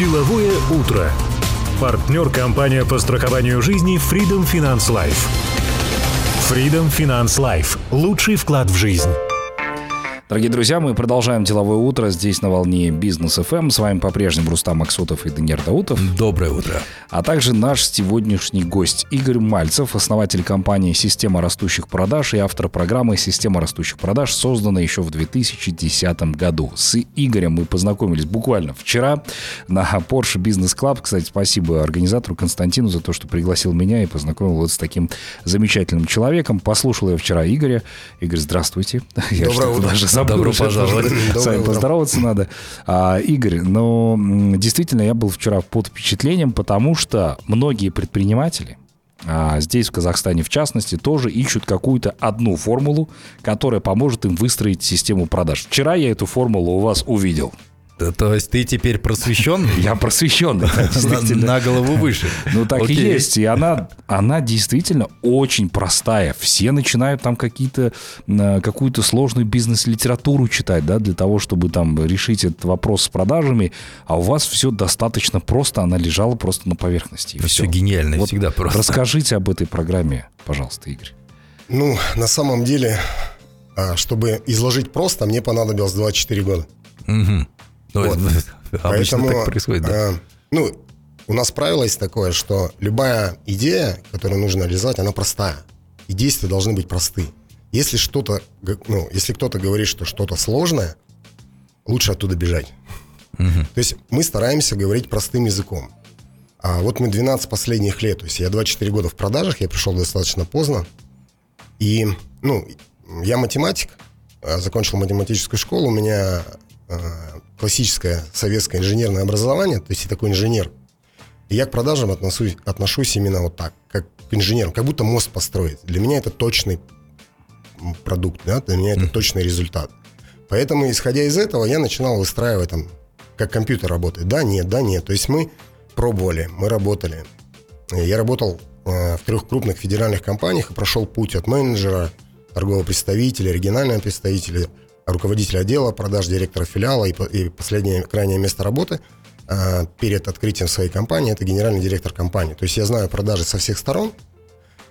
Деловое утро. Партнер компания по страхованию жизни Freedom Finance Life. Freedom Finance Life. Лучший вклад в жизнь. Дорогие друзья, мы продолжаем деловое утро здесь на волне Бизнес ФМ. С вами по-прежнему Рустам Максутов и Даниэр Даутов. Доброе утро. А также наш сегодняшний гость Игорь Мальцев, основатель компании «Система растущих продаж» и автор программы «Система растущих продаж», созданной еще в 2010 году. С Игорем мы познакомились буквально вчера на Porsche Business Club. Кстати, спасибо организатору Константину за то, что пригласил меня и познакомил вот с таким замечательным человеком. Послушал я вчера Игоря. Игорь, здравствуйте. Доброе утро. Даже забыл. Добро пожаловать. С вами поздороваться надо. А, Игорь, ну, действительно, я был вчера под впечатлением, потому что многие предприниматели, а здесь, в Казахстане, в частности, тоже ищут какую-то одну формулу, которая поможет им выстроить систему продаж. Вчера я эту формулу у вас увидел. То есть ты теперь просвещенный? Я просвещенный, на, голову выше. Ну, так и есть. И она, она действительно очень простая. Все начинают там какие-то, какую-то сложную бизнес-литературу читать, да, для того, чтобы там решить этот вопрос с продажами. А у вас все достаточно просто, она лежала просто на поверхности. все. гениально, вот всегда просто. Расскажите об этой программе, пожалуйста, Игорь. Ну, на самом деле, а, чтобы изложить просто, мне понадобилось 24 года. Угу. Ну, вот. Поэтому, так происходит, да? Э, ну, у нас правило есть такое, что любая идея, которую нужно реализовать, она простая. И действия должны быть просты. Если что-то, ну, если кто-то говорит, что что-то сложное, лучше оттуда бежать. Угу. То есть мы стараемся говорить простым языком. А вот мы 12 последних лет, то есть я 24 года в продажах, я пришел достаточно поздно. И, ну, я математик, э, закончил математическую школу, у меня э, классическое советское инженерное образование, то есть я такой инженер. И я к продажам отношусь, отношусь именно вот так, как к инженерам, как будто мост построить. Для меня это точный продукт, да, для меня это точный результат. Поэтому, исходя из этого, я начинал выстраивать там, как компьютер работает. Да, нет, да, нет. То есть мы пробовали, мы работали. Я работал э, в трех крупных федеральных компаниях и прошел путь от менеджера, торгового представителя, регионального представителя, руководителя отдела продаж, директора филиала и, и последнее крайнее место работы э, перед открытием своей компании это генеральный директор компании. То есть я знаю продажи со всех сторон.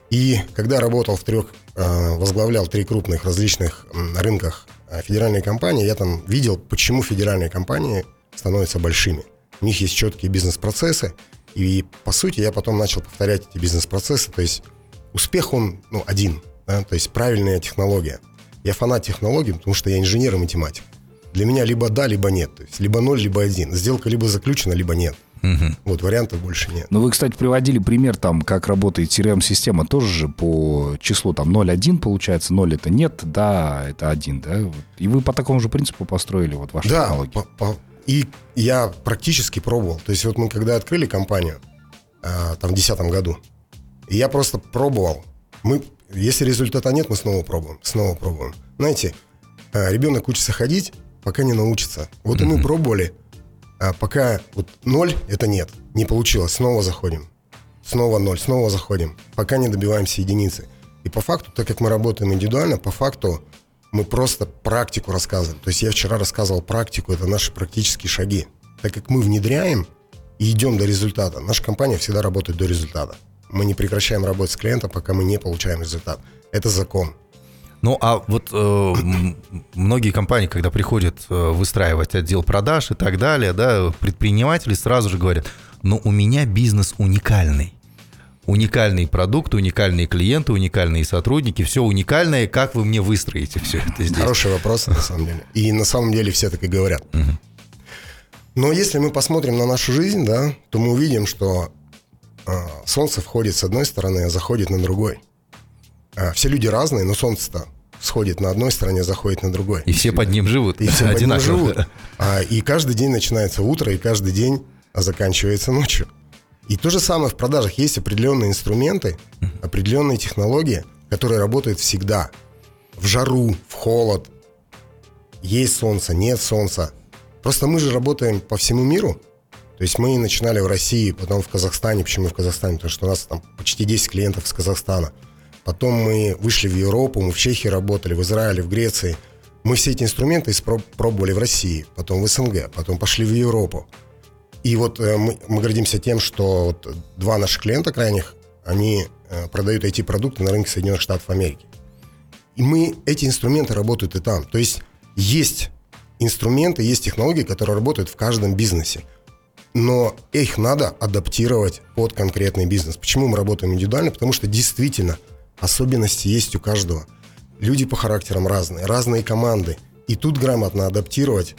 И когда работал в трех, э, возглавлял три крупных различных э, рынках э, федеральной компании, я там видел, почему федеральные компании становятся большими. У них есть четкие бизнес-процессы, и по сути я потом начал повторять эти бизнес-процессы. То есть успех он ну, один, да? то есть правильная технология. Я фанат технологий, потому что я инженер и математик. Для меня либо да, либо нет. То есть либо ноль, либо один. Сделка либо заключена, либо нет. Угу. Вот вариантов больше нет. Ну, вы, кстати, приводили пример там, как работает CRM-система, тоже же по числу там 0,1 получается, 0 это нет, да, это 1, да? И вы по такому же принципу построили вот вашу да, технологию. По, по, и я практически пробовал. То есть вот мы когда открыли компанию, э, там в 2010 году, и я просто пробовал. Мы если результата нет, мы снова пробуем, снова пробуем. Знаете, э, ребенок учится ходить, пока не научится. Вот mm-hmm. и мы пробовали, а пока вот ноль – это нет, не получилось, снова заходим. Снова ноль, снова заходим, пока не добиваемся единицы. И по факту, так как мы работаем индивидуально, по факту мы просто практику рассказываем. То есть я вчера рассказывал практику, это наши практические шаги. Так как мы внедряем и идем до результата, наша компания всегда работает до результата. Мы не прекращаем работать с клиентом, пока мы не получаем результат. Это закон. Ну, а вот э, многие компании, когда приходят э, выстраивать отдел продаж и так далее, да, предприниматели сразу же говорят, ну, у меня бизнес уникальный. Уникальный продукт, уникальные клиенты, уникальные сотрудники, все уникальное, как вы мне выстроите все это здесь? Хороший вопрос, на самом деле. И на самом деле все так и говорят. Угу. Но если мы посмотрим на нашу жизнь, да, то мы увидим, что солнце входит с одной стороны, а заходит на другой. А, все люди разные, но солнце-то сходит на одной стороне, заходит на другой. И все под ним живут. И все под ним живут. А, и каждый день начинается утро, и каждый день заканчивается ночью. И то же самое в продажах. Есть определенные инструменты, определенные технологии, которые работают всегда. В жару, в холод. Есть солнце, нет солнца. Просто мы же работаем по всему миру, то есть мы начинали в России, потом в Казахстане. Почему в Казахстане? Потому что у нас там почти 10 клиентов из Казахстана. Потом мы вышли в Европу, мы в Чехии работали, в Израиле, в Греции. Мы все эти инструменты пробовали в России, потом в СНГ, потом пошли в Европу. И вот э, мы, мы гордимся тем, что вот два наших клиента крайних, они э, продают IT-продукты на рынке Соединенных Штатов Америки. И мы, эти инструменты работают и там. То есть есть инструменты, есть технологии, которые работают в каждом бизнесе. Но их надо адаптировать под конкретный бизнес. Почему мы работаем индивидуально? Потому что действительно особенности есть у каждого. Люди по характерам разные, разные команды. И тут грамотно адаптировать,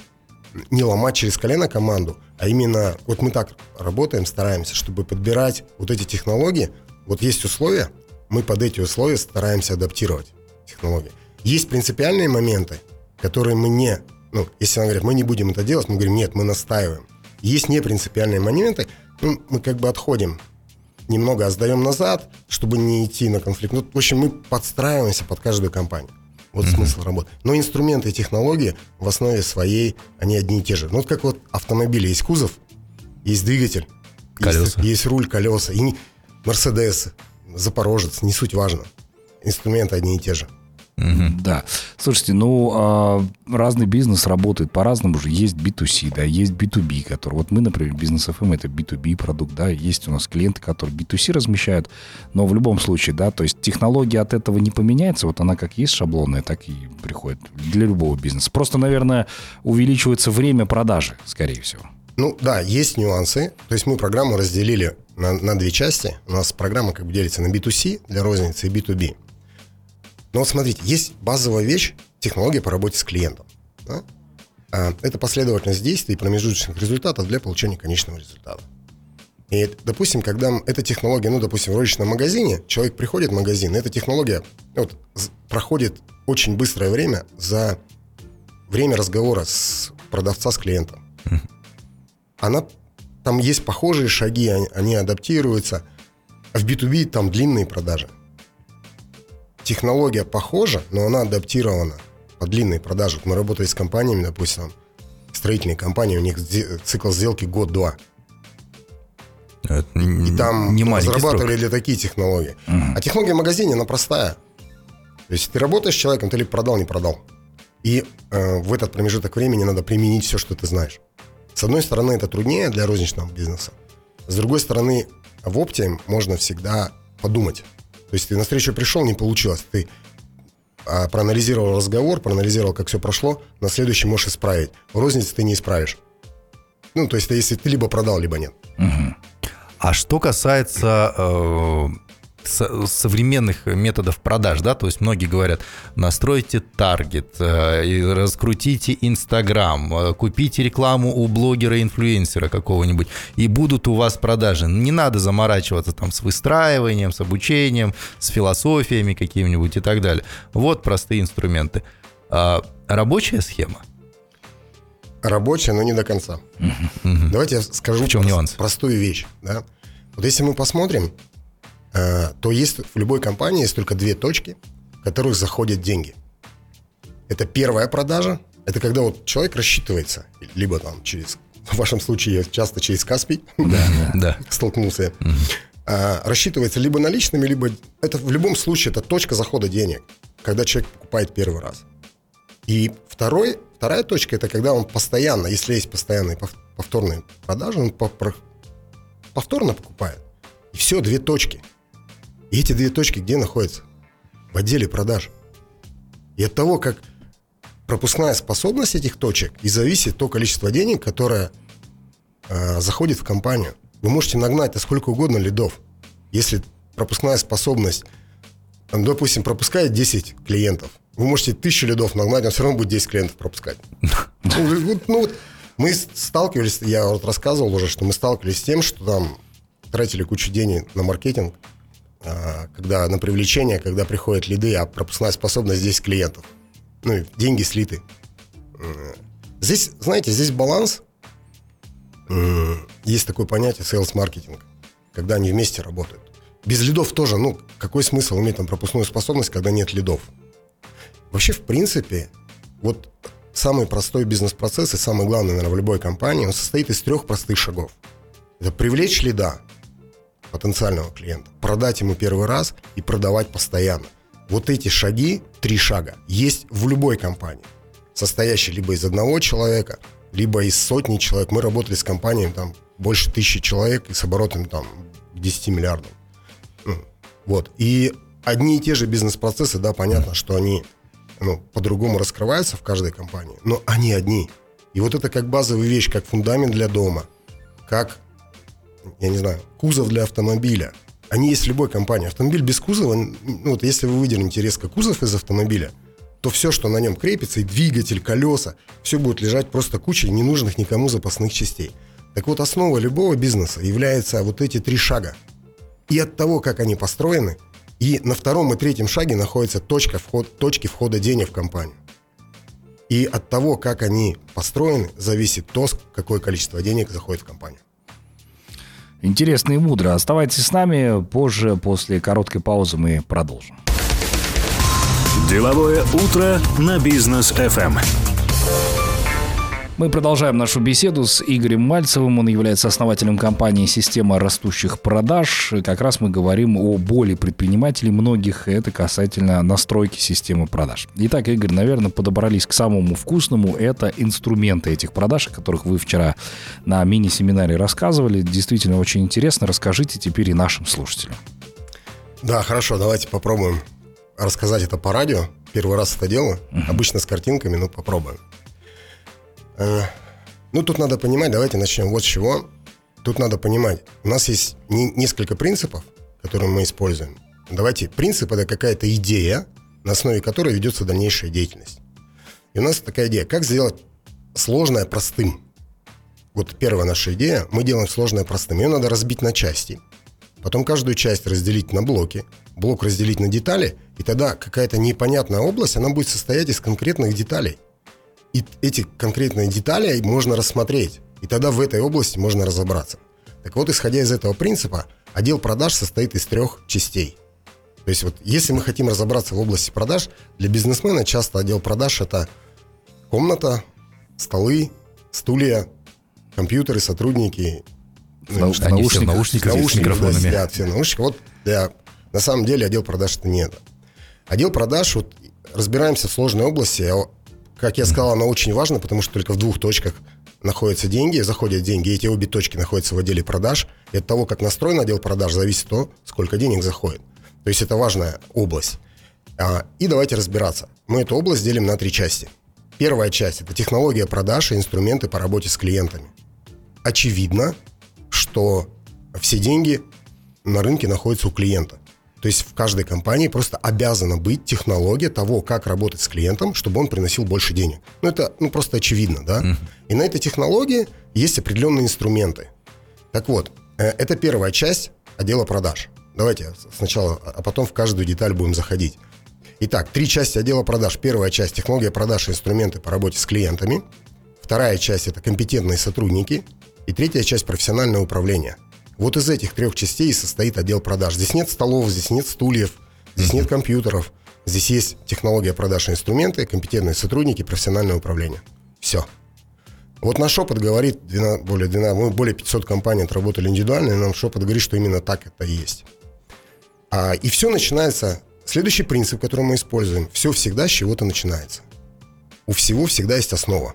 не ломать через колено команду, а именно, вот мы так работаем, стараемся, чтобы подбирать вот эти технологии. Вот есть условия, мы под эти условия стараемся адаптировать технологии. Есть принципиальные моменты, которые мы не, ну, если она говорит, мы не будем это делать, мы говорим, нет, мы настаиваем. Есть непринципиальные моменты, ну, мы как бы отходим немного сдаем назад, чтобы не идти на конфликт. Ну, в общем, мы подстраиваемся под каждую компанию. Вот mm-hmm. смысл работы. Но инструменты и технологии в основе своей, они одни и те же. Ну, вот как вот автомобили есть кузов, есть двигатель, колеса. Есть, есть руль, колеса. И Мерседес, Запорожец, не суть важно. Инструменты одни и те же. Угу. Да. Слушайте, ну, а, разный бизнес работает по-разному же. Есть B2C, да, есть B2B, который... Вот мы, например, бизнес FM это B2B продукт, да, есть у нас клиенты, которые B2C размещают, но в любом случае, да, то есть технология от этого не поменяется, вот она как есть шаблонная, так и приходит для любого бизнеса. Просто, наверное, увеличивается время продажи, скорее всего. Ну да, есть нюансы. То есть мы программу разделили на, на две части. У нас программа как бы делится на B2C для розницы и B2B. Но вот смотрите, есть базовая вещь, технология по работе с клиентом. Да? А, это последовательность действий и промежуточных результатов для получения конечного результата. И, допустим, когда эта технология, ну, допустим, в розничном магазине, человек приходит в магазин, эта технология вот, проходит очень быстрое время за время разговора с продавца с клиентом. Она, там есть похожие шаги, они, они адаптируются. А в B2B там длинные продажи технология похожа, но она адаптирована по длинной продаже. Мы работали с компаниями, допустим, строительные компании, у них цикл сделки год-два. Это и, там не разрабатывали для такие технологии. Угу. А технология магазине, она простая. То есть ты работаешь с человеком, ты либо продал, не продал. И э, в этот промежуток времени надо применить все, что ты знаешь. С одной стороны, это труднее для розничного бизнеса. С другой стороны, в опте можно всегда подумать. То есть ты на встречу пришел, не получилось. Ты а, проанализировал разговор, проанализировал, как все прошло, на следующий можешь исправить. В рознице ты не исправишь. Ну, то есть, если ты либо продал, либо нет. Угу. А что касается э, современных методов продаж, да, то есть многие говорят, настройте таргет, э, раскрутите Инстаграм, э, купите рекламу у блогера-инфлюенсера какого-нибудь, и будут у вас продажи. Не надо заморачиваться там с выстраиванием, с обучением, с философиями какими-нибудь и так далее. Вот простые инструменты. А, рабочая схема? Рабочая, но не до конца. Давайте я скажу в чем нюанс? простую вещь. Да? Вот если мы посмотрим, то есть в любой компании есть только две точки, в которых заходят деньги. Это первая продажа, это когда вот человек рассчитывается, либо там через, в вашем случае часто через Каспий да, да. столкнулся, угу. рассчитывается либо наличными, либо это в любом случае это точка захода денег, когда человек покупает первый раз. И второй, вторая точка это когда он постоянно, если есть постоянные повторные продажи, он повторно покупает. И все, две точки – и эти две точки где находятся? В отделе продаж. И от того, как пропускная способность этих точек, и зависит то количество денег, которое э, заходит в компанию. Вы можете нагнать на сколько угодно лидов. Если пропускная способность, там, допустим, пропускает 10 клиентов, вы можете тысячу лидов нагнать, но все равно будет 10 клиентов пропускать. Ну, ну, мы сталкивались, я вот рассказывал уже, что мы сталкивались с тем, что там тратили кучу денег на маркетинг, когда на привлечение, когда приходят лиды, а пропускная способность здесь клиентов. Ну, деньги слиты. Здесь, знаете, здесь баланс. Есть такое понятие sales маркетинг, когда они вместе работают. Без лидов тоже, ну, какой смысл иметь там пропускную способность, когда нет лидов? Вообще, в принципе, вот самый простой бизнес-процесс и самый главный, наверное, в любой компании, он состоит из трех простых шагов. Это привлечь лида, потенциального клиента, продать ему первый раз и продавать постоянно. Вот эти шаги, три шага, есть в любой компании, состоящей либо из одного человека, либо из сотни человек. Мы работали с компаниями там больше тысячи человек и с оборотом там 10 миллиардов. Вот. И одни и те же бизнес-процессы, да, понятно, что они ну, по-другому раскрываются в каждой компании, но они одни. И вот это как базовая вещь, как фундамент для дома, как, я не знаю, кузов для автомобиля. Они есть в любой компании. Автомобиль без кузова, ну вот если вы выделите резко кузов из автомобиля, то все, что на нем крепится, и двигатель, колеса, все будет лежать просто кучей ненужных никому запасных частей. Так вот, основа любого бизнеса является вот эти три шага. И от того, как они построены, и на втором и третьем шаге находится точка вход, точки входа денег в компанию. И от того, как они построены, зависит то, какое количество денег заходит в компанию. Интересно и мудро. Оставайтесь с нами. Позже, после короткой паузы, мы продолжим. Деловое утро на бизнес FM. Мы продолжаем нашу беседу с Игорем Мальцевым. Он является основателем компании «Система растущих продаж». И как раз мы говорим о боли предпринимателей многих. Это касательно настройки системы продаж. Итак, Игорь, наверное, подобрались к самому вкусному. Это инструменты этих продаж, о которых вы вчера на мини-семинаре рассказывали. Действительно очень интересно. Расскажите теперь и нашим слушателям. Да, хорошо, давайте попробуем рассказать это по радио. Первый раз это делаю. Uh-huh. Обычно с картинками, но попробуем. Э, ну, тут надо понимать, давайте начнем вот с чего. Тут надо понимать, у нас есть не, несколько принципов, которые мы используем. Давайте, принцип – это какая-то идея, на основе которой ведется дальнейшая деятельность. И у нас такая идея, как сделать сложное простым. Вот первая наша идея, мы делаем сложное простым. Ее надо разбить на части. Потом каждую часть разделить на блоки, блок разделить на детали, и тогда какая-то непонятная область, она будет состоять из конкретных деталей – и эти конкретные детали можно рассмотреть. И тогда в этой области можно разобраться. Так вот, исходя из этого принципа, отдел продаж состоит из трех частей. То есть вот если мы хотим разобраться в области продаж, для бизнесмена часто отдел продаж это комната, столы, стулья, компьютеры, сотрудники. Ну, наушниках, наушниках с микрофонами. Да, сидят, все наушники. Вот для, на самом деле отдел продаж это не это. Отдел продаж, вот разбираемся в сложной области, а как я сказал, она очень важна, потому что только в двух точках находятся деньги, заходят деньги, и эти обе точки находятся в отделе продаж. И от того, как настроен отдел продаж, зависит то, сколько денег заходит. То есть это важная область. А, и давайте разбираться. Мы эту область делим на три части. Первая часть – это технология продаж и инструменты по работе с клиентами. Очевидно, что все деньги на рынке находятся у клиента. То есть в каждой компании просто обязана быть технология того, как работать с клиентом, чтобы он приносил больше денег. Ну, это ну, просто очевидно, да? Uh-huh. И на этой технологии есть определенные инструменты. Так вот, э, это первая часть отдела продаж. Давайте сначала, а потом в каждую деталь будем заходить. Итак, три части отдела продаж. Первая часть – технология продаж и инструменты по работе с клиентами. Вторая часть – это компетентные сотрудники. И третья часть – профессиональное управление – вот из этих трех частей состоит отдел продаж. Здесь нет столов, здесь нет стульев, здесь нет компьютеров. Здесь есть технология продаж и инструменты, компетентные сотрудники, профессиональное управление. Все. Вот наш опыт говорит, более, 12, мы более 500 компаний отработали индивидуально, и нам опыт говорит, что именно так это и есть. А, и все начинается, следующий принцип, который мы используем, все всегда с чего-то начинается. У всего всегда есть основа.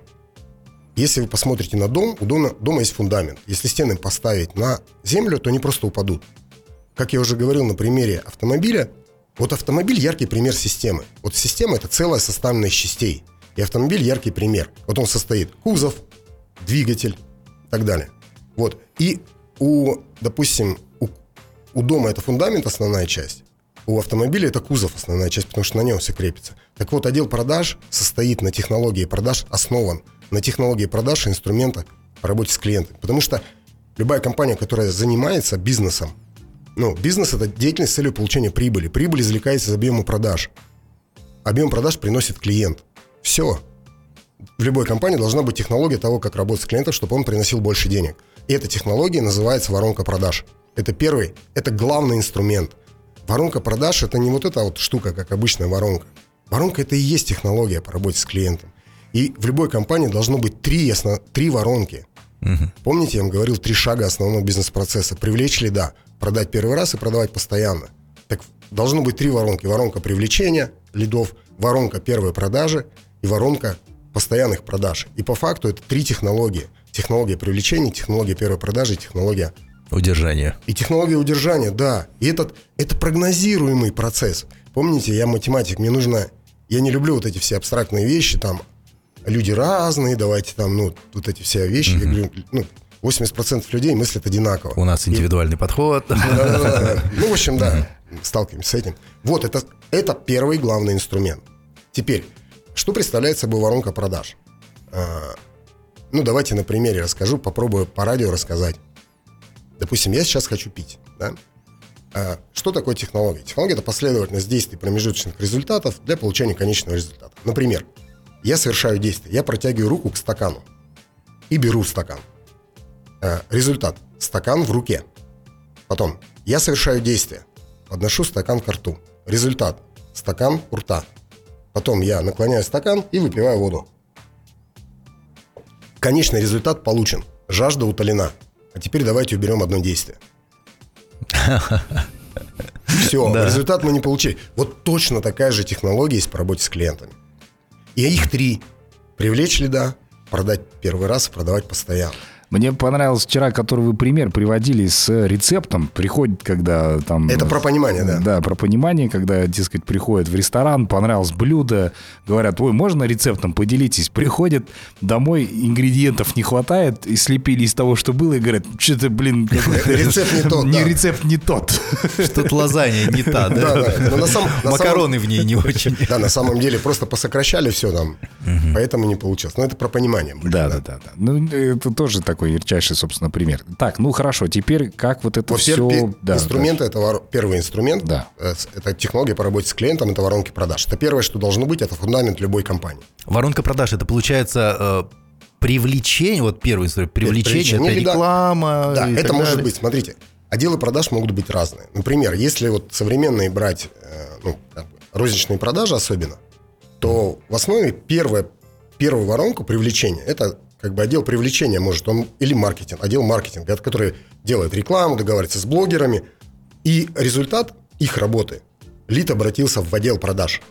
Если вы посмотрите на дом, у дома, дома есть фундамент. Если стены поставить на землю, то они просто упадут. Как я уже говорил на примере автомобиля, вот автомобиль яркий пример системы. Вот система это целая составленная из частей. И автомобиль яркий пример. Вот он состоит кузов, двигатель и так далее. Вот. И у, допустим, у, у дома это фундамент, основная часть. У автомобиля это кузов, основная часть, потому что на нем все крепится. Так вот, отдел продаж состоит на технологии продаж, основан на технологии продаж инструмента по работе с клиентами. Потому что любая компания, которая занимается бизнесом, ну, бизнес – это деятельность с целью получения прибыли. Прибыль извлекается из объема продаж. Объем продаж приносит клиент. Все. В любой компании должна быть технология того, как работать с клиентом, чтобы он приносил больше денег. И эта технология называется воронка продаж. Это первый, это главный инструмент. Воронка продаж – это не вот эта вот штука, как обычная воронка. Воронка – это и есть технология по работе с клиентом. И в любой компании должно быть три, ясно, три воронки. Угу. Помните, я вам говорил, три шага основного бизнес-процесса. Привлечь лида, продать первый раз и продавать постоянно. Так должно быть три воронки. Воронка привлечения лидов, воронка первой продажи и воронка постоянных продаж. И по факту это три технологии. Технология привлечения, технология первой продажи, технология Удержания. И технология удержания, да. И этот, это прогнозируемый процесс. Помните, я математик, мне нужно... Я не люблю вот эти все абстрактные вещи, там, люди разные, давайте там, ну, вот эти все вещи. Mm-hmm. Я говорю, ну, 80% людей мыслят одинаково. У нас индивидуальный и... подход. Ну, в общем, да, сталкиваемся с этим. Вот, это, это первый главный инструмент. Теперь, что представляет собой воронка продаж? А, ну, давайте на примере расскажу, попробую по радио рассказать. Допустим, я сейчас хочу пить, да? А что такое технология? Технология – это последовательность действий промежуточных результатов для получения конечного результата. Например, я совершаю действие, я протягиваю руку к стакану и беру стакан. А, результат – стакан в руке. Потом, я совершаю действие, подношу стакан к рту. Результат – стакан у рта. Потом я наклоняю стакан и выпиваю воду. Конечный результат получен. Жажда утолена – а теперь давайте уберем одно действие. Все, да. результат мы не получили. Вот точно такая же технология есть по работе с клиентами. И их три. Привлечь лида, продать первый раз, продавать постоянно. Мне понравился вчера, который вы пример приводили с рецептом. Приходит, когда там... Это про понимание, да. Да, про понимание, когда, дескать, приходят в ресторан, понравилось блюдо, говорят, ой, можно рецептом, поделитесь. Приходят домой, ингредиентов не хватает, и слепили из того, что было, и говорят, что-то, блин, рецепт не тот. Не рецепт не тот. Что-то лазанья не та, да? Макароны в ней не очень. Да, на самом деле просто посокращали все там, поэтому не получилось. Но это про понимание. Да, да, да. Ну, это тоже так такой ярчайший, собственно, пример. Так, ну хорошо, теперь как вот это вот все... Пер, да, инструменты, да. это вор... первый инструмент, да. Э, это технология по работе с клиентом, это воронки продаж. Это первое, что должно быть, это фундамент любой компании. Воронка продаж, это получается э, привлечение, вот первый инструмент, привлечение, привлечение это реклама. Да, это может далее. быть, смотрите, отделы продаж могут быть разные. Например, если вот современные брать, э, ну, розничные продажи особенно, то в основе первая, первую воронку привлечения – это как бы отдел привлечения может, он или маркетинг, отдел маркетинга, который делает рекламу, договаривается с блогерами. И результат их работы. Лид обратился в отдел продаж.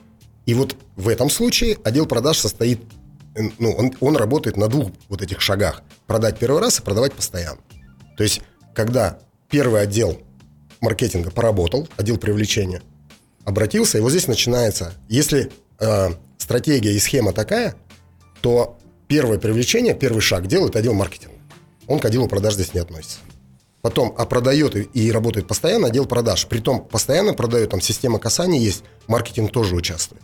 И вот в этом случае отдел продаж состоит, ну, он, он работает на двух вот этих шагах. Продать первый раз и продавать постоянно. То есть, когда первый отдел маркетинга поработал, отдел привлечения, обратился, и вот здесь начинается, если э, стратегия и схема такая, то первое привлечение, первый шаг делает отдел маркетинга. Он к отделу продаж здесь не относится. Потом, а продает и, работает постоянно отдел продаж. Притом постоянно продает, там система касаний есть, маркетинг тоже участвует.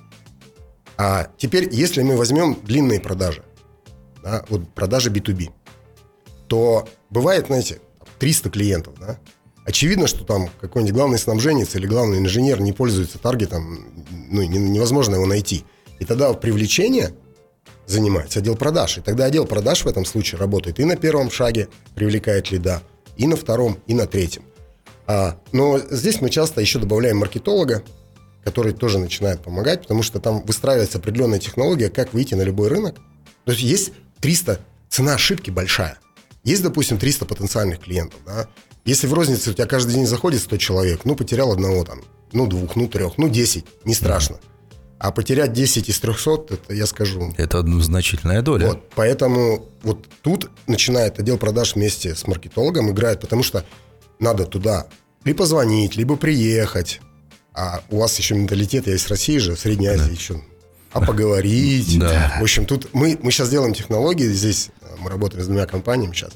А теперь, если мы возьмем длинные продажи, да, вот продажи B2B, то бывает, знаете, 300 клиентов, да, Очевидно, что там какой-нибудь главный снабженец или главный инженер не пользуется таргетом, ну, невозможно его найти. И тогда привлечение занимается отдел продаж. И тогда отдел продаж в этом случае работает и на первом шаге, привлекает лида, и на втором, и на третьем. А, но здесь мы часто еще добавляем маркетолога, который тоже начинает помогать, потому что там выстраивается определенная технология, как выйти на любой рынок. То есть есть 300, цена ошибки большая. Есть, допустим, 300 потенциальных клиентов, да? Если в рознице у тебя каждый день заходит 100 человек, ну, потерял одного там, ну, двух, ну, трех, ну, 10, не страшно. Mm-hmm. А потерять 10 из 300, это я скажу. Это значительная доля. Вот, поэтому вот тут начинает отдел продаж вместе с маркетологом играет, потому что надо туда либо позвонить, либо приехать. А у вас еще менталитет, я из России же, в Средней Азии да. еще. А поговорить. Да. В общем, тут мы, мы сейчас делаем технологии, здесь мы работаем с двумя компаниями сейчас.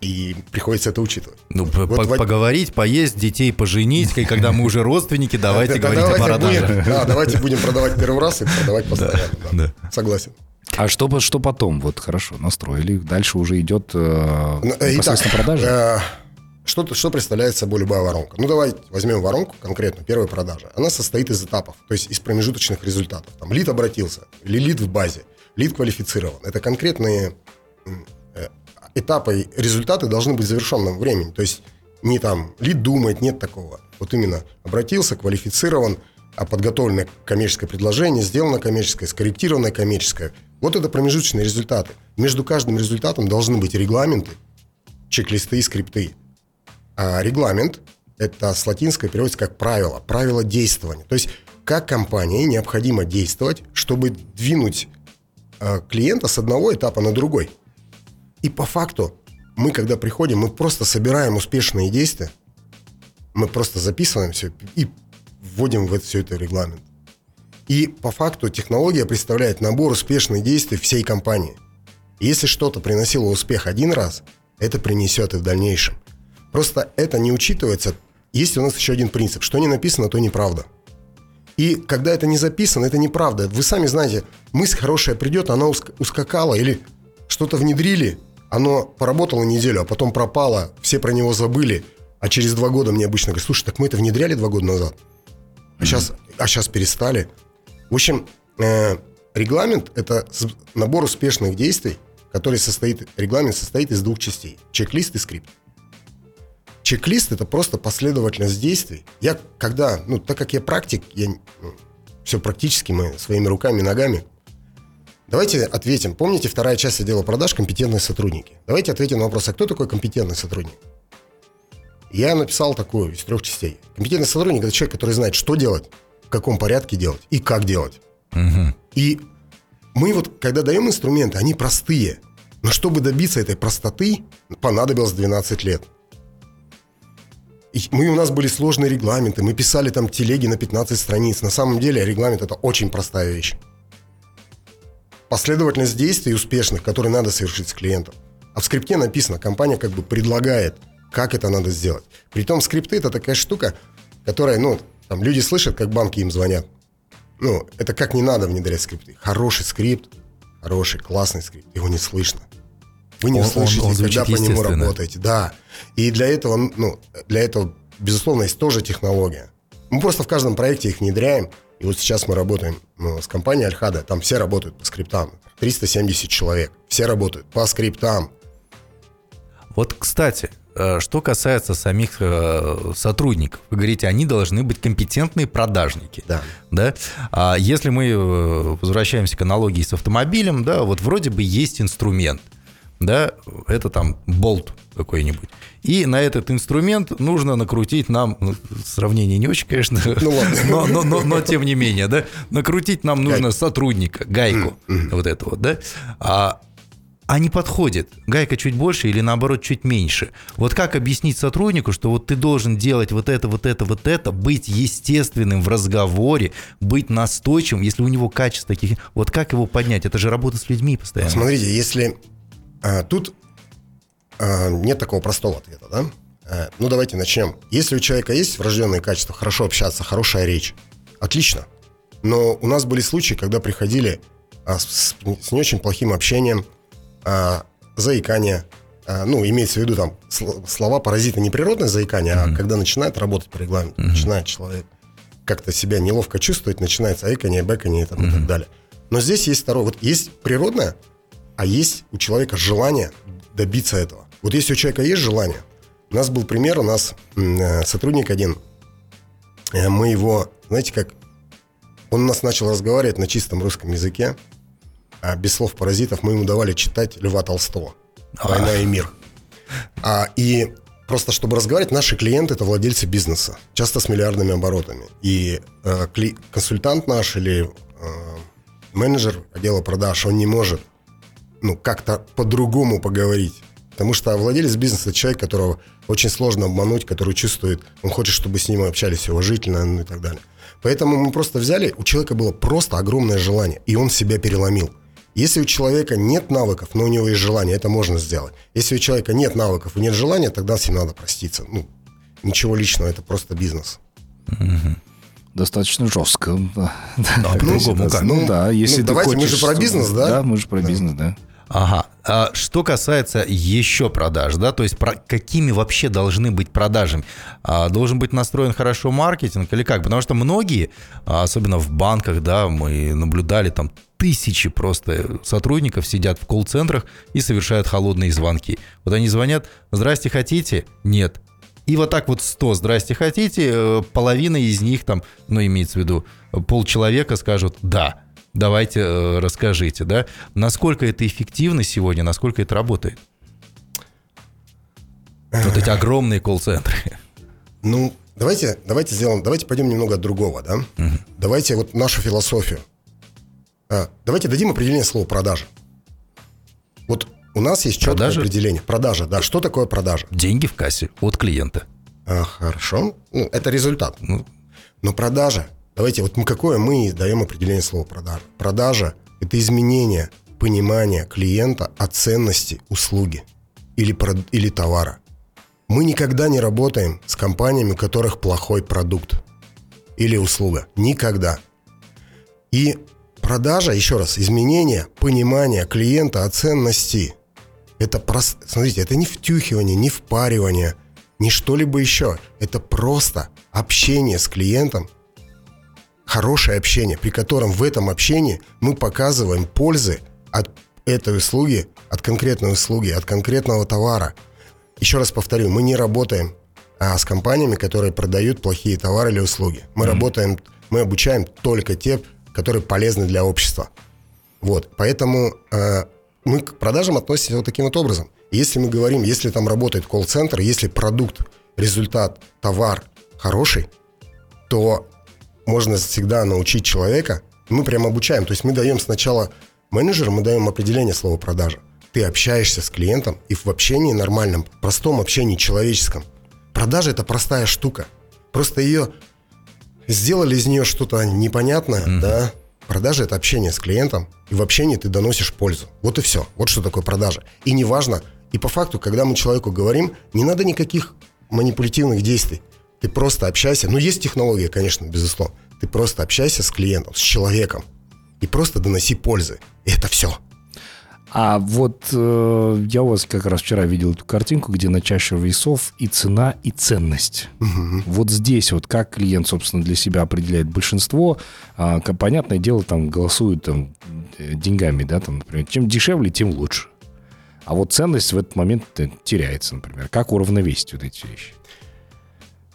И приходится это учитывать. Ну, вот по в... поговорить, поесть, детей поженить, и когда мы уже родственники, давайте говорить о продаже. Да, давайте будем продавать первый раз и продавать постоянно. Согласен. А что, что потом? Вот хорошо, настроили. Дальше уже идет э, ну, непосредственно продажа? Э, что, что представляет собой любая воронка? Ну, давайте возьмем воронку конкретно, первая продажа. Она состоит из этапов, то есть из промежуточных результатов. Там лид обратился, или лид в базе, лид квалифицирован. Это конкретные этапы результаты должны быть в завершенном времени. То есть не там лид думает, нет такого. Вот именно обратился, квалифицирован, а подготовленное коммерческое предложение, сделано коммерческое, скорректированное коммерческое. Вот это промежуточные результаты. Между каждым результатом должны быть регламенты, чек-листы и скрипты. А регламент – это с латинского переводится как правило, правило действования. То есть как компании необходимо действовать, чтобы двинуть а, клиента с одного этапа на другой – И по факту мы, когда приходим, мы просто собираем успешные действия, мы просто записываем все и вводим в это, все это регламент. И по факту технология представляет набор успешных действий всей компании. если что-то приносило успех один раз, это принесет и в дальнейшем. Просто это не учитывается. Есть у нас еще один принцип. Что не написано, то неправда. И когда это не записано, это неправда. Вы сами знаете, мысль хорошая придет, она ускакала или что-то внедрили, оно поработало неделю, а потом пропало, все про него забыли, а через два года мне обычно говорят, слушай, так мы это внедряли два года назад, а, сейчас, а сейчас перестали. В общем, э, регламент – это набор успешных действий, который состоит, регламент состоит из двух частей – чек-лист и скрипт. Чек-лист – это просто последовательность действий. Я когда, ну, так как я практик, я ну, все практически мы своими руками и ногами Давайте ответим. Помните, вторая часть отдела продаж – компетентные сотрудники. Давайте ответим на вопрос, а кто такой компетентный сотрудник? Я написал такую из трех частей. Компетентный сотрудник – это человек, который знает, что делать, в каком порядке делать и как делать. Угу. И мы вот, когда даем инструменты, они простые. Но чтобы добиться этой простоты, понадобилось 12 лет. И мы, у нас были сложные регламенты, мы писали там телеги на 15 страниц. На самом деле регламент – это очень простая вещь последовательность действий успешных, которые надо совершить с клиентом. А в скрипте написано, компания как бы предлагает, как это надо сделать. Притом скрипты это такая штука, которая, ну, там люди слышат, как банки им звонят. Ну, это как не надо внедрять скрипты. Хороший скрипт, хороший, классный скрипт, его не слышно. Вы не он, слышите, он, он когда по нему работаете. Да. И для этого, ну, для этого, безусловно, есть тоже технология. Мы просто в каждом проекте их внедряем, и вот сейчас мы работаем ну, с компанией Альхада, там все работают по скриптам. 370 человек, все работают по скриптам. Вот, кстати, э, что касается самих э, сотрудников, вы говорите, они должны быть компетентные продажники. Да. да? А если мы э, возвращаемся к аналогии с автомобилем, да, вот вроде бы есть инструмент, да, это там болт какой-нибудь. И на этот инструмент нужно накрутить нам, ну, сравнение не очень, конечно, ну, но, но, но, но тем не менее, да, накрутить нам нужно сотрудника, гайку, вот это вот, да, а, а не подходит. Гайка чуть больше или наоборот чуть меньше. Вот как объяснить сотруднику, что вот ты должен делать вот это, вот это, вот это, быть естественным в разговоре, быть настойчивым, если у него качество таких... Вот как его поднять? Это же работа с людьми постоянно. Смотрите, если а, тут нет такого простого ответа, да? А, ну, давайте начнем. Если у человека есть врожденные качества, хорошо общаться, хорошая речь, отлично. Но у нас были случаи, когда приходили а, с, с не очень плохим общением, а, заикание, а, ну, имеется в виду там слова паразиты не природное заикание, mm-hmm. а когда начинает работать по регламенту, mm-hmm. начинает человек как-то себя неловко чувствовать, начинается айкание, бэкание там, mm-hmm. и так далее. Но здесь есть второе. Вот есть природное, а есть у человека желание добиться этого. Вот если у человека есть желание, у нас был пример, у нас э, сотрудник один, э, мы его, знаете как, он у нас начал разговаривать на чистом русском языке, а без слов паразитов мы ему давали читать Льва Толстого «Война и мир». А, и просто чтобы разговаривать, наши клиенты это владельцы бизнеса, часто с миллиардными оборотами. И э, консультант наш или э, менеджер отдела продаж, он не может ну, как-то по-другому поговорить. Потому что владелец бизнеса – человек, которого очень сложно обмануть, который чувствует, он хочет, чтобы с ним общались уважительно ну, и так далее. Поэтому мы просто взяли, у человека было просто огромное желание, и он себя переломил. Если у человека нет навыков, но у него есть желание, это можно сделать. Если у человека нет навыков и нет желания, тогда с ним надо проститься. Ну, ничего личного, это просто бизнес. Достаточно жестко. Да, по-другому как. Ну, да, если ну, давайте, хочешь, мы же про бизнес, да? Да, мы же про бизнес, да. Ага. А что касается еще продаж, да, то есть про какими вообще должны быть продажами? А, должен быть настроен хорошо маркетинг или как? Потому что многие, а, особенно в банках, да, мы наблюдали там тысячи просто сотрудников сидят в колл-центрах и совершают холодные звонки. Вот они звонят, здрасте, хотите? Нет. И вот так вот 100 «здрасте, хотите?» э, Половина из них там, ну, имеется в виду, полчеловека скажут «да» давайте э, расскажите, да, насколько это эффективно сегодня, насколько это работает? Вот эти огромные колл-центры. Ну, давайте, давайте сделаем, давайте пойдем немного от другого, да? Угу. Давайте вот нашу философию. А, давайте дадим определение слова продажа. Вот у нас есть четкое продажа? определение. Продажа, да. Что такое продажа? Деньги в кассе от клиента. А, хорошо. Ну, это результат. Ну. Но продажа, давайте, вот мы какое мы даем определение слова продажа? Продажа – это изменение понимания клиента о ценности услуги или, или товара. Мы никогда не работаем с компаниями, у которых плохой продукт или услуга. Никогда. И продажа, еще раз, изменение понимания клиента о ценности. Это просто, смотрите, это не втюхивание, не впаривание, не что-либо еще. Это просто общение с клиентом, хорошее общение, при котором в этом общении мы показываем пользы от этой услуги, от конкретной услуги, от конкретного товара. Еще раз повторю, мы не работаем а, с компаниями, которые продают плохие товары или услуги. Мы mm-hmm. работаем, мы обучаем только те которые полезны для общества. Вот, поэтому э, мы к продажам относимся вот таким вот образом. Если мы говорим, если там работает колл-центр, если продукт, результат, товар хороший, то можно всегда научить человека. Мы прям обучаем. То есть мы даем сначала менеджеру, мы даем определение слова продажа. Ты общаешься с клиентом и в общении нормальном, простом общении человеческом. Продажа это простая штука. Просто ее сделали из нее что-то непонятное, mm-hmm. да, Продажа – это общение с клиентом, и в общении ты доносишь пользу. Вот и все. Вот что такое продажа. И неважно, и по факту, когда мы человеку говорим, не надо никаких манипулятивных действий. Ты просто общайся. Ну, есть технология, конечно, безусловно. Ты просто общайся с клиентом, с человеком. И просто доноси пользы. И это все. А вот э, я у вас как раз вчера видел эту картинку, где на чаще весов и цена, и ценность. Угу. Вот здесь вот как клиент, собственно, для себя определяет большинство, э, понятное дело, там голосуют там, э, деньгами, да, там, например, чем дешевле, тем лучше. А вот ценность в этот момент теряется, например. Как уравновесить вот эти вещи?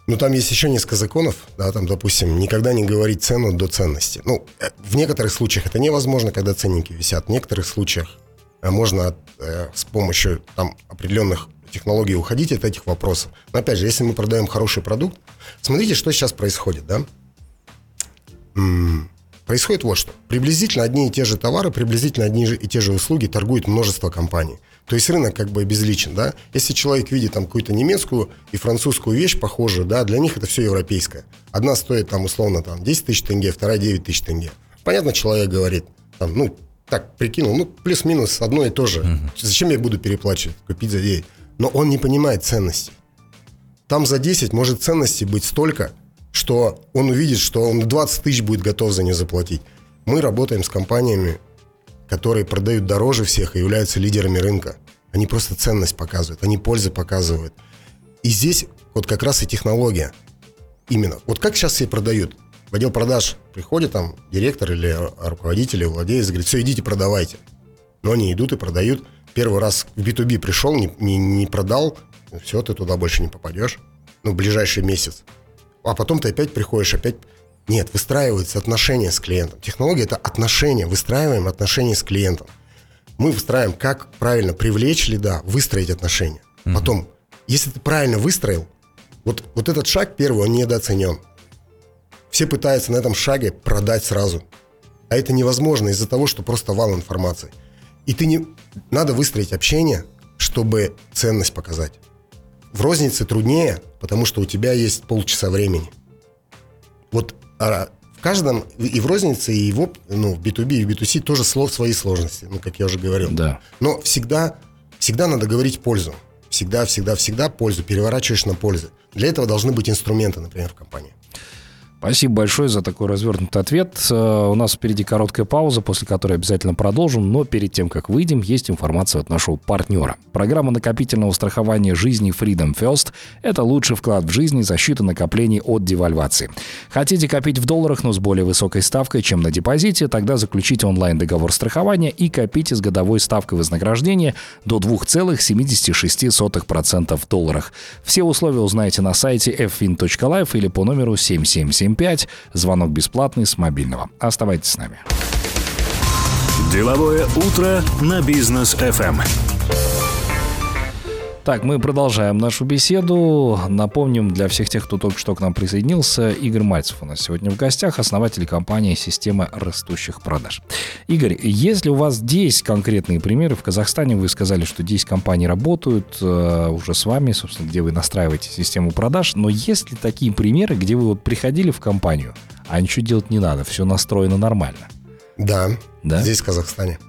Ну, там есть еще несколько законов, да, там, допустим, никогда не говорить цену до ценности. Ну, э, в некоторых случаях это невозможно, когда ценники висят. В некоторых случаях Э, можно э, с помощью там, определенных технологий уходить от этих вопросов. Но опять же, если мы продаем хороший продукт, смотрите, что сейчас происходит, да? Происходит вот что. Приблизительно одни и те же товары, приблизительно одни и те же услуги торгует множество компаний. То есть рынок как бы безличен, да? Если человек видит там какую-то немецкую и французскую вещь похожую, да, для них это все европейское. Одна стоит там условно там 10 тысяч тенге, вторая 9 тысяч тенге. Понятно, человек говорит, там, ну, так прикинул, ну, плюс-минус одно и то же. Угу. Зачем я буду переплачивать, купить за 9? Но он не понимает ценности. Там за 10 может ценности быть столько, что он увидит, что он 20 тысяч будет готов за нее заплатить. Мы работаем с компаниями, которые продают дороже всех и являются лидерами рынка. Они просто ценность показывают, они пользы показывают. И здесь вот как раз и технология. Именно. Вот как сейчас все продают? в отдел продаж приходит там директор или руководитель, или владелец, говорит, все, идите, продавайте. Но они идут и продают. Первый раз в B2B пришел, не, не, не продал, все, ты туда больше не попадешь. Ну, в ближайший месяц. А потом ты опять приходишь, опять... Нет, выстраиваются отношения с клиентом. Технология – это отношения, выстраиваем отношения с клиентом. Мы выстраиваем, как правильно привлечь лида, выстроить отношения. Mm-hmm. Потом, если ты правильно выстроил, вот, вот этот шаг первый, он недооценен. Все пытаются на этом шаге продать сразу. А это невозможно из-за того, что просто вал информации. И ты не... Надо выстроить общение, чтобы ценность показать. В рознице труднее, потому что у тебя есть полчаса времени. Вот а в каждом, и в рознице, и в, ну, в B2B, и в B2C тоже слов, свои сложности, ну, как я уже говорил. Да. Но всегда, всегда надо говорить пользу. Всегда, всегда, всегда пользу. Переворачиваешь на пользу. Для этого должны быть инструменты, например, в компании. Спасибо большое за такой развернутый ответ. Э, у нас впереди короткая пауза, после которой обязательно продолжим, но перед тем, как выйдем, есть информация от нашего партнера. Программа накопительного страхования жизни Freedom First – это лучший вклад в жизнь и защита накоплений от девальвации. Хотите копить в долларах, но с более высокой ставкой, чем на депозите, тогда заключите онлайн-договор страхования и копите с годовой ставкой вознаграждения до 2,76% в долларах. Все условия узнаете на сайте ffin.life или по номеру 777 875. Звонок бесплатный с мобильного. Оставайтесь с нами. Деловое утро на бизнес FM. Так, мы продолжаем нашу беседу. Напомним для всех тех, кто только что к нам присоединился, Игорь Мальцев у нас сегодня в гостях, основатель компании «Система растущих продаж». Игорь, если у вас 10 конкретные примеры, в Казахстане вы сказали, что 10 компаний работают э, уже с вами, собственно, где вы настраиваете систему продаж, но есть ли такие примеры, где вы вот приходили в компанию, а ничего делать не надо, все настроено нормально? Да, да? здесь в Казахстане.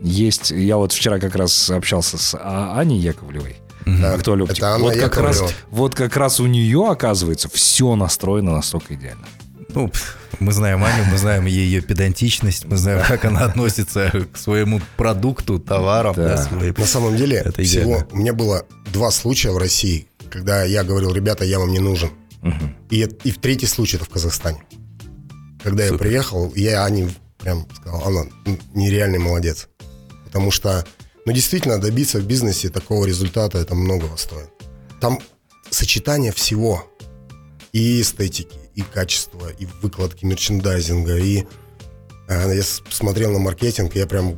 Есть, я вот вчера как раз общался с а, Аней Яковлевой, да, актуаль оптик. Это Анна вот как, раз, вот как раз у нее, оказывается, все настроено настолько идеально. Ну, мы знаем Аню, мы знаем ее педантичность, мы знаем, как она относится к своему продукту, товарам. Да. Да, своим. На самом деле, это всего у меня было два случая в России, когда я говорил, ребята, я вам не нужен. Угу. И, и в третий случай это в Казахстане. Когда Супер. я приехал, я Ане прям сказал, она нереальный молодец. Потому что но действительно добиться в бизнесе такого результата это многого стоит. Там сочетание всего. И эстетики, и качества, и выкладки мерчендайзинга, и э, я смотрел на маркетинг, я прям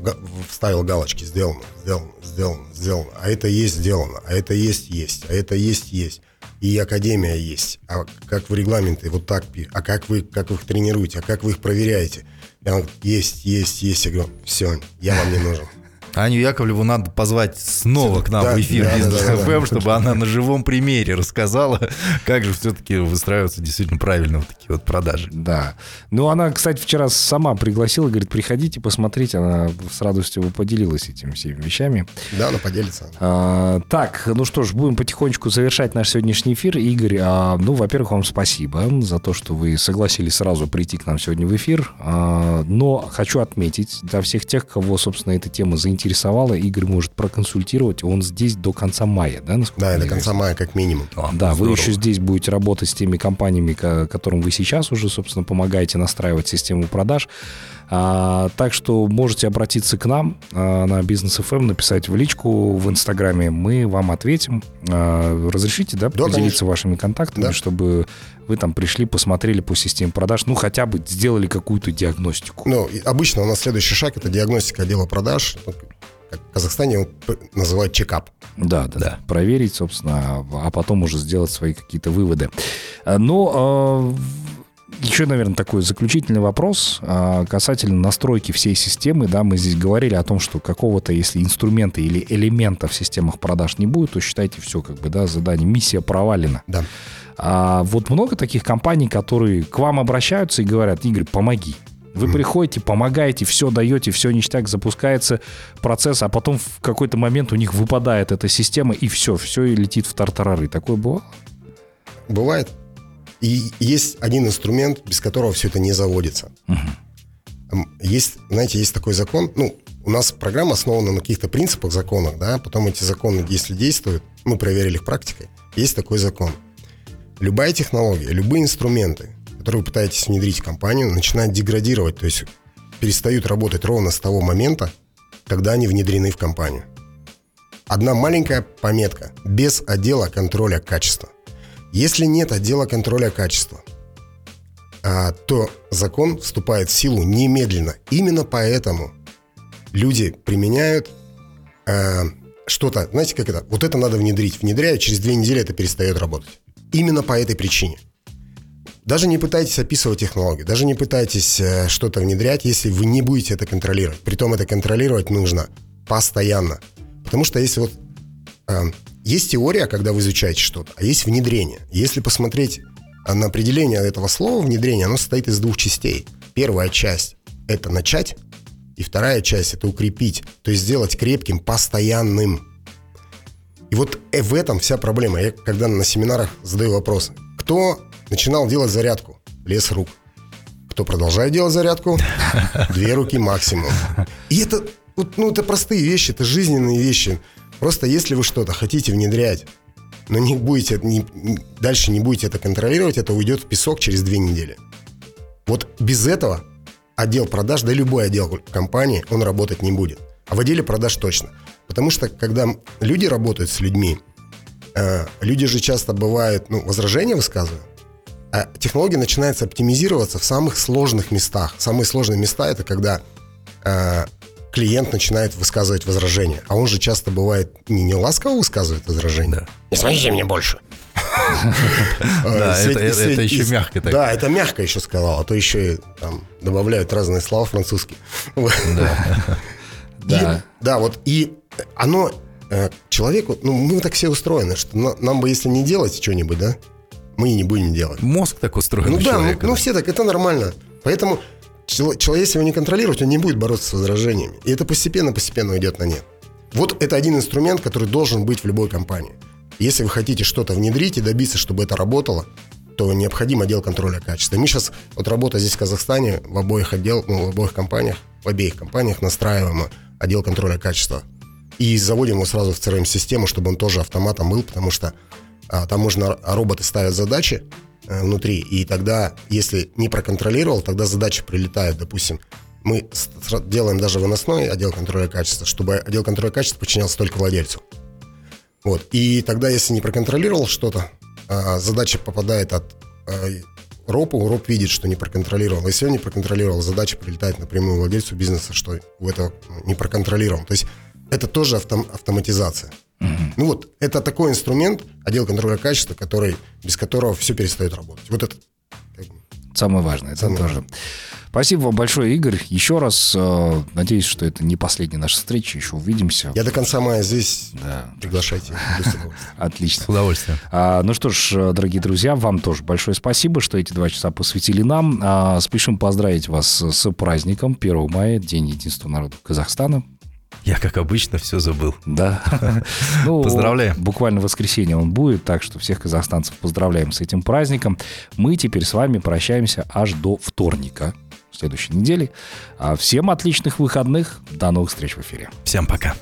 вставил галочки сделано, сделано, сделано, сделано. А это есть сделано, а это есть есть, а это есть есть. И академия есть. А как в регламенты вот так, а как вы, как вы их тренируете, а как вы их проверяете? Я говорю, есть, есть, есть. Я говорю, все, я вам не нужен. Аню Яковлеву надо позвать снова к нам да, в эфир да, Бизнес да, да, ФМ, чтобы она на живом примере рассказала, как же все-таки выстраиваются действительно правильно вот такие вот продажи. Да. Ну, она, кстати, вчера сама пригласила, говорит, приходите, посмотрите. Она с радостью поделилась этими всеми вещами. Да, она поделится. А, так, ну что ж, будем потихонечку завершать наш сегодняшний эфир. Игорь, а, ну, во-первых, вам спасибо за то, что вы согласились сразу прийти к нам сегодня в эфир. А, но хочу отметить для всех тех, кого, собственно, эта тема заинтересовала, заинтересовало, Игорь может проконсультировать. Он здесь до конца мая, да? Да, до конца мая как минимум. О, да, здорово. вы еще здесь будете работать с теми компаниями, которым вы сейчас уже, собственно, помогаете настраивать систему продаж. А, так что можете обратиться к нам а, на бизнес FM, написать в личку в Инстаграме, мы вам ответим. А, разрешите, да, да поделиться конечно. вашими контактами, да. чтобы вы там пришли, посмотрели по системе продаж, ну, хотя бы сделали какую-то диагностику. Ну, обычно у нас следующий шаг – это диагностика отдела продаж. Как в Казахстане его называют чекап. Да, да, да. Проверить, собственно, а потом уже сделать свои какие-то выводы. Но еще, наверное, такой заключительный вопрос а, касательно настройки всей системы. Да, мы здесь говорили о том, что какого-то, если инструмента или элемента в системах продаж не будет, то считайте все, как бы, да, задание, миссия провалена. Да. А вот много таких компаний, которые к вам обращаются и говорят, Игорь, помоги. Вы приходите, помогаете, все даете, все ништяк, запускается процесс, а потом в какой-то момент у них выпадает эта система, и все, все и летит в тартарары. Такое бывало? Бывает. И есть один инструмент, без которого все это не заводится. Угу. Есть, знаете, есть такой закон, ну, у нас программа основана на каких-то принципах, законах, да, потом эти законы, если действуют, мы проверили их практикой, есть такой закон. Любая технология, любые инструменты, которые вы пытаетесь внедрить в компанию, начинают деградировать, то есть перестают работать ровно с того момента, когда они внедрены в компанию. Одна маленькая пометка – без отдела контроля качества. Если нет отдела контроля качества, а, то закон вступает в силу немедленно. Именно поэтому люди применяют а, что-то, знаете, как это? Вот это надо внедрить. Внедряют, через две недели это перестает работать. Именно по этой причине. Даже не пытайтесь описывать технологию, даже не пытайтесь э, что-то внедрять, если вы не будете это контролировать. Притом это контролировать нужно постоянно. Потому что если вот э, есть теория, когда вы изучаете что-то, а есть внедрение. Если посмотреть на определение этого слова внедрение, оно состоит из двух частей. Первая часть – это начать, и вторая часть – это укрепить, то есть сделать крепким, постоянным. И вот э, в этом вся проблема. Я когда на семинарах задаю вопросы. Кто начинал делать зарядку? Лес рук. Кто продолжает делать зарядку? Две руки максимум. И это, ну, это простые вещи, это жизненные вещи. Просто если вы что-то хотите внедрять, но не будете, не, дальше не будете это контролировать, это уйдет в песок через две недели. Вот без этого отдел продаж, да любой отдел компании, он работать не будет. А в отделе продаж точно. Потому что когда люди работают с людьми, э, люди же часто бывают, ну, возражения высказывают, технология начинается оптимизироваться в самых сложных местах. Самые сложные места это когда э, клиент начинает высказывать возражения. А он же часто бывает не, не ласково высказывает возражения. Да. Не смотрите мне больше. Да, это еще мягко так. Да, это мягко еще сказал, а то еще там добавляют разные слова французские. Да. Да, вот и оно э, человеку, ну мы так все устроены, что нам бы если не делать что-нибудь, да, мы и не будем делать. Мозг так устроен. Ну да, ну, ну все так, это нормально. Поэтому человек, если его не контролировать, он не будет бороться с возражениями. И это постепенно-постепенно уйдет на нет. Вот это один инструмент, который должен быть в любой компании. Если вы хотите что-то внедрить и добиться, чтобы это работало, то необходим отдел контроля качества. Мы сейчас, вот работа здесь в Казахстане, в обоих отдел, ну, в обоих компаниях, в обеих компаниях настраиваем отдел контроля качества. И заводим его сразу в CRM-систему, чтобы он тоже автоматом был, потому что там можно, а роботы ставят задачи а, внутри, и тогда, если не проконтролировал, тогда задачи прилетают, допустим, мы делаем даже выносной отдел контроля качества, чтобы отдел контроля качества подчинялся только владельцу. Вот. И тогда, если не проконтролировал что-то, а, задача попадает от а, РОПу, РОП видит, что не проконтролировал. Если он не проконтролировал, задача прилетает напрямую владельцу бизнеса, что в это не проконтролировал. То есть это тоже автом, автоматизация. Угу. Ну вот, это такой инструмент, отдел контроля качества, который, без которого все перестает работать. Вот это... Самое важное. Это Самое тоже. Важное. Спасибо вам большое, Игорь. Еще раз э, надеюсь, что это не последняя наша встреча. Еще увидимся. Я до конца мая здесь. Да. Приглашайте. Отлично. С удовольствием. А, ну что ж, дорогие друзья, вам тоже большое спасибо, что эти два часа посвятили нам. А, спешим поздравить вас с праздником 1 мая, День единства народов Казахстана. Я, как обычно, все забыл. Да. Ну, Поздравляем. Буквально в воскресенье он будет, так что всех казахстанцев поздравляем с этим праздником. Мы теперь с вами прощаемся аж до вторника следующей недели. А всем отличных выходных. До новых встреч в эфире. Всем пока.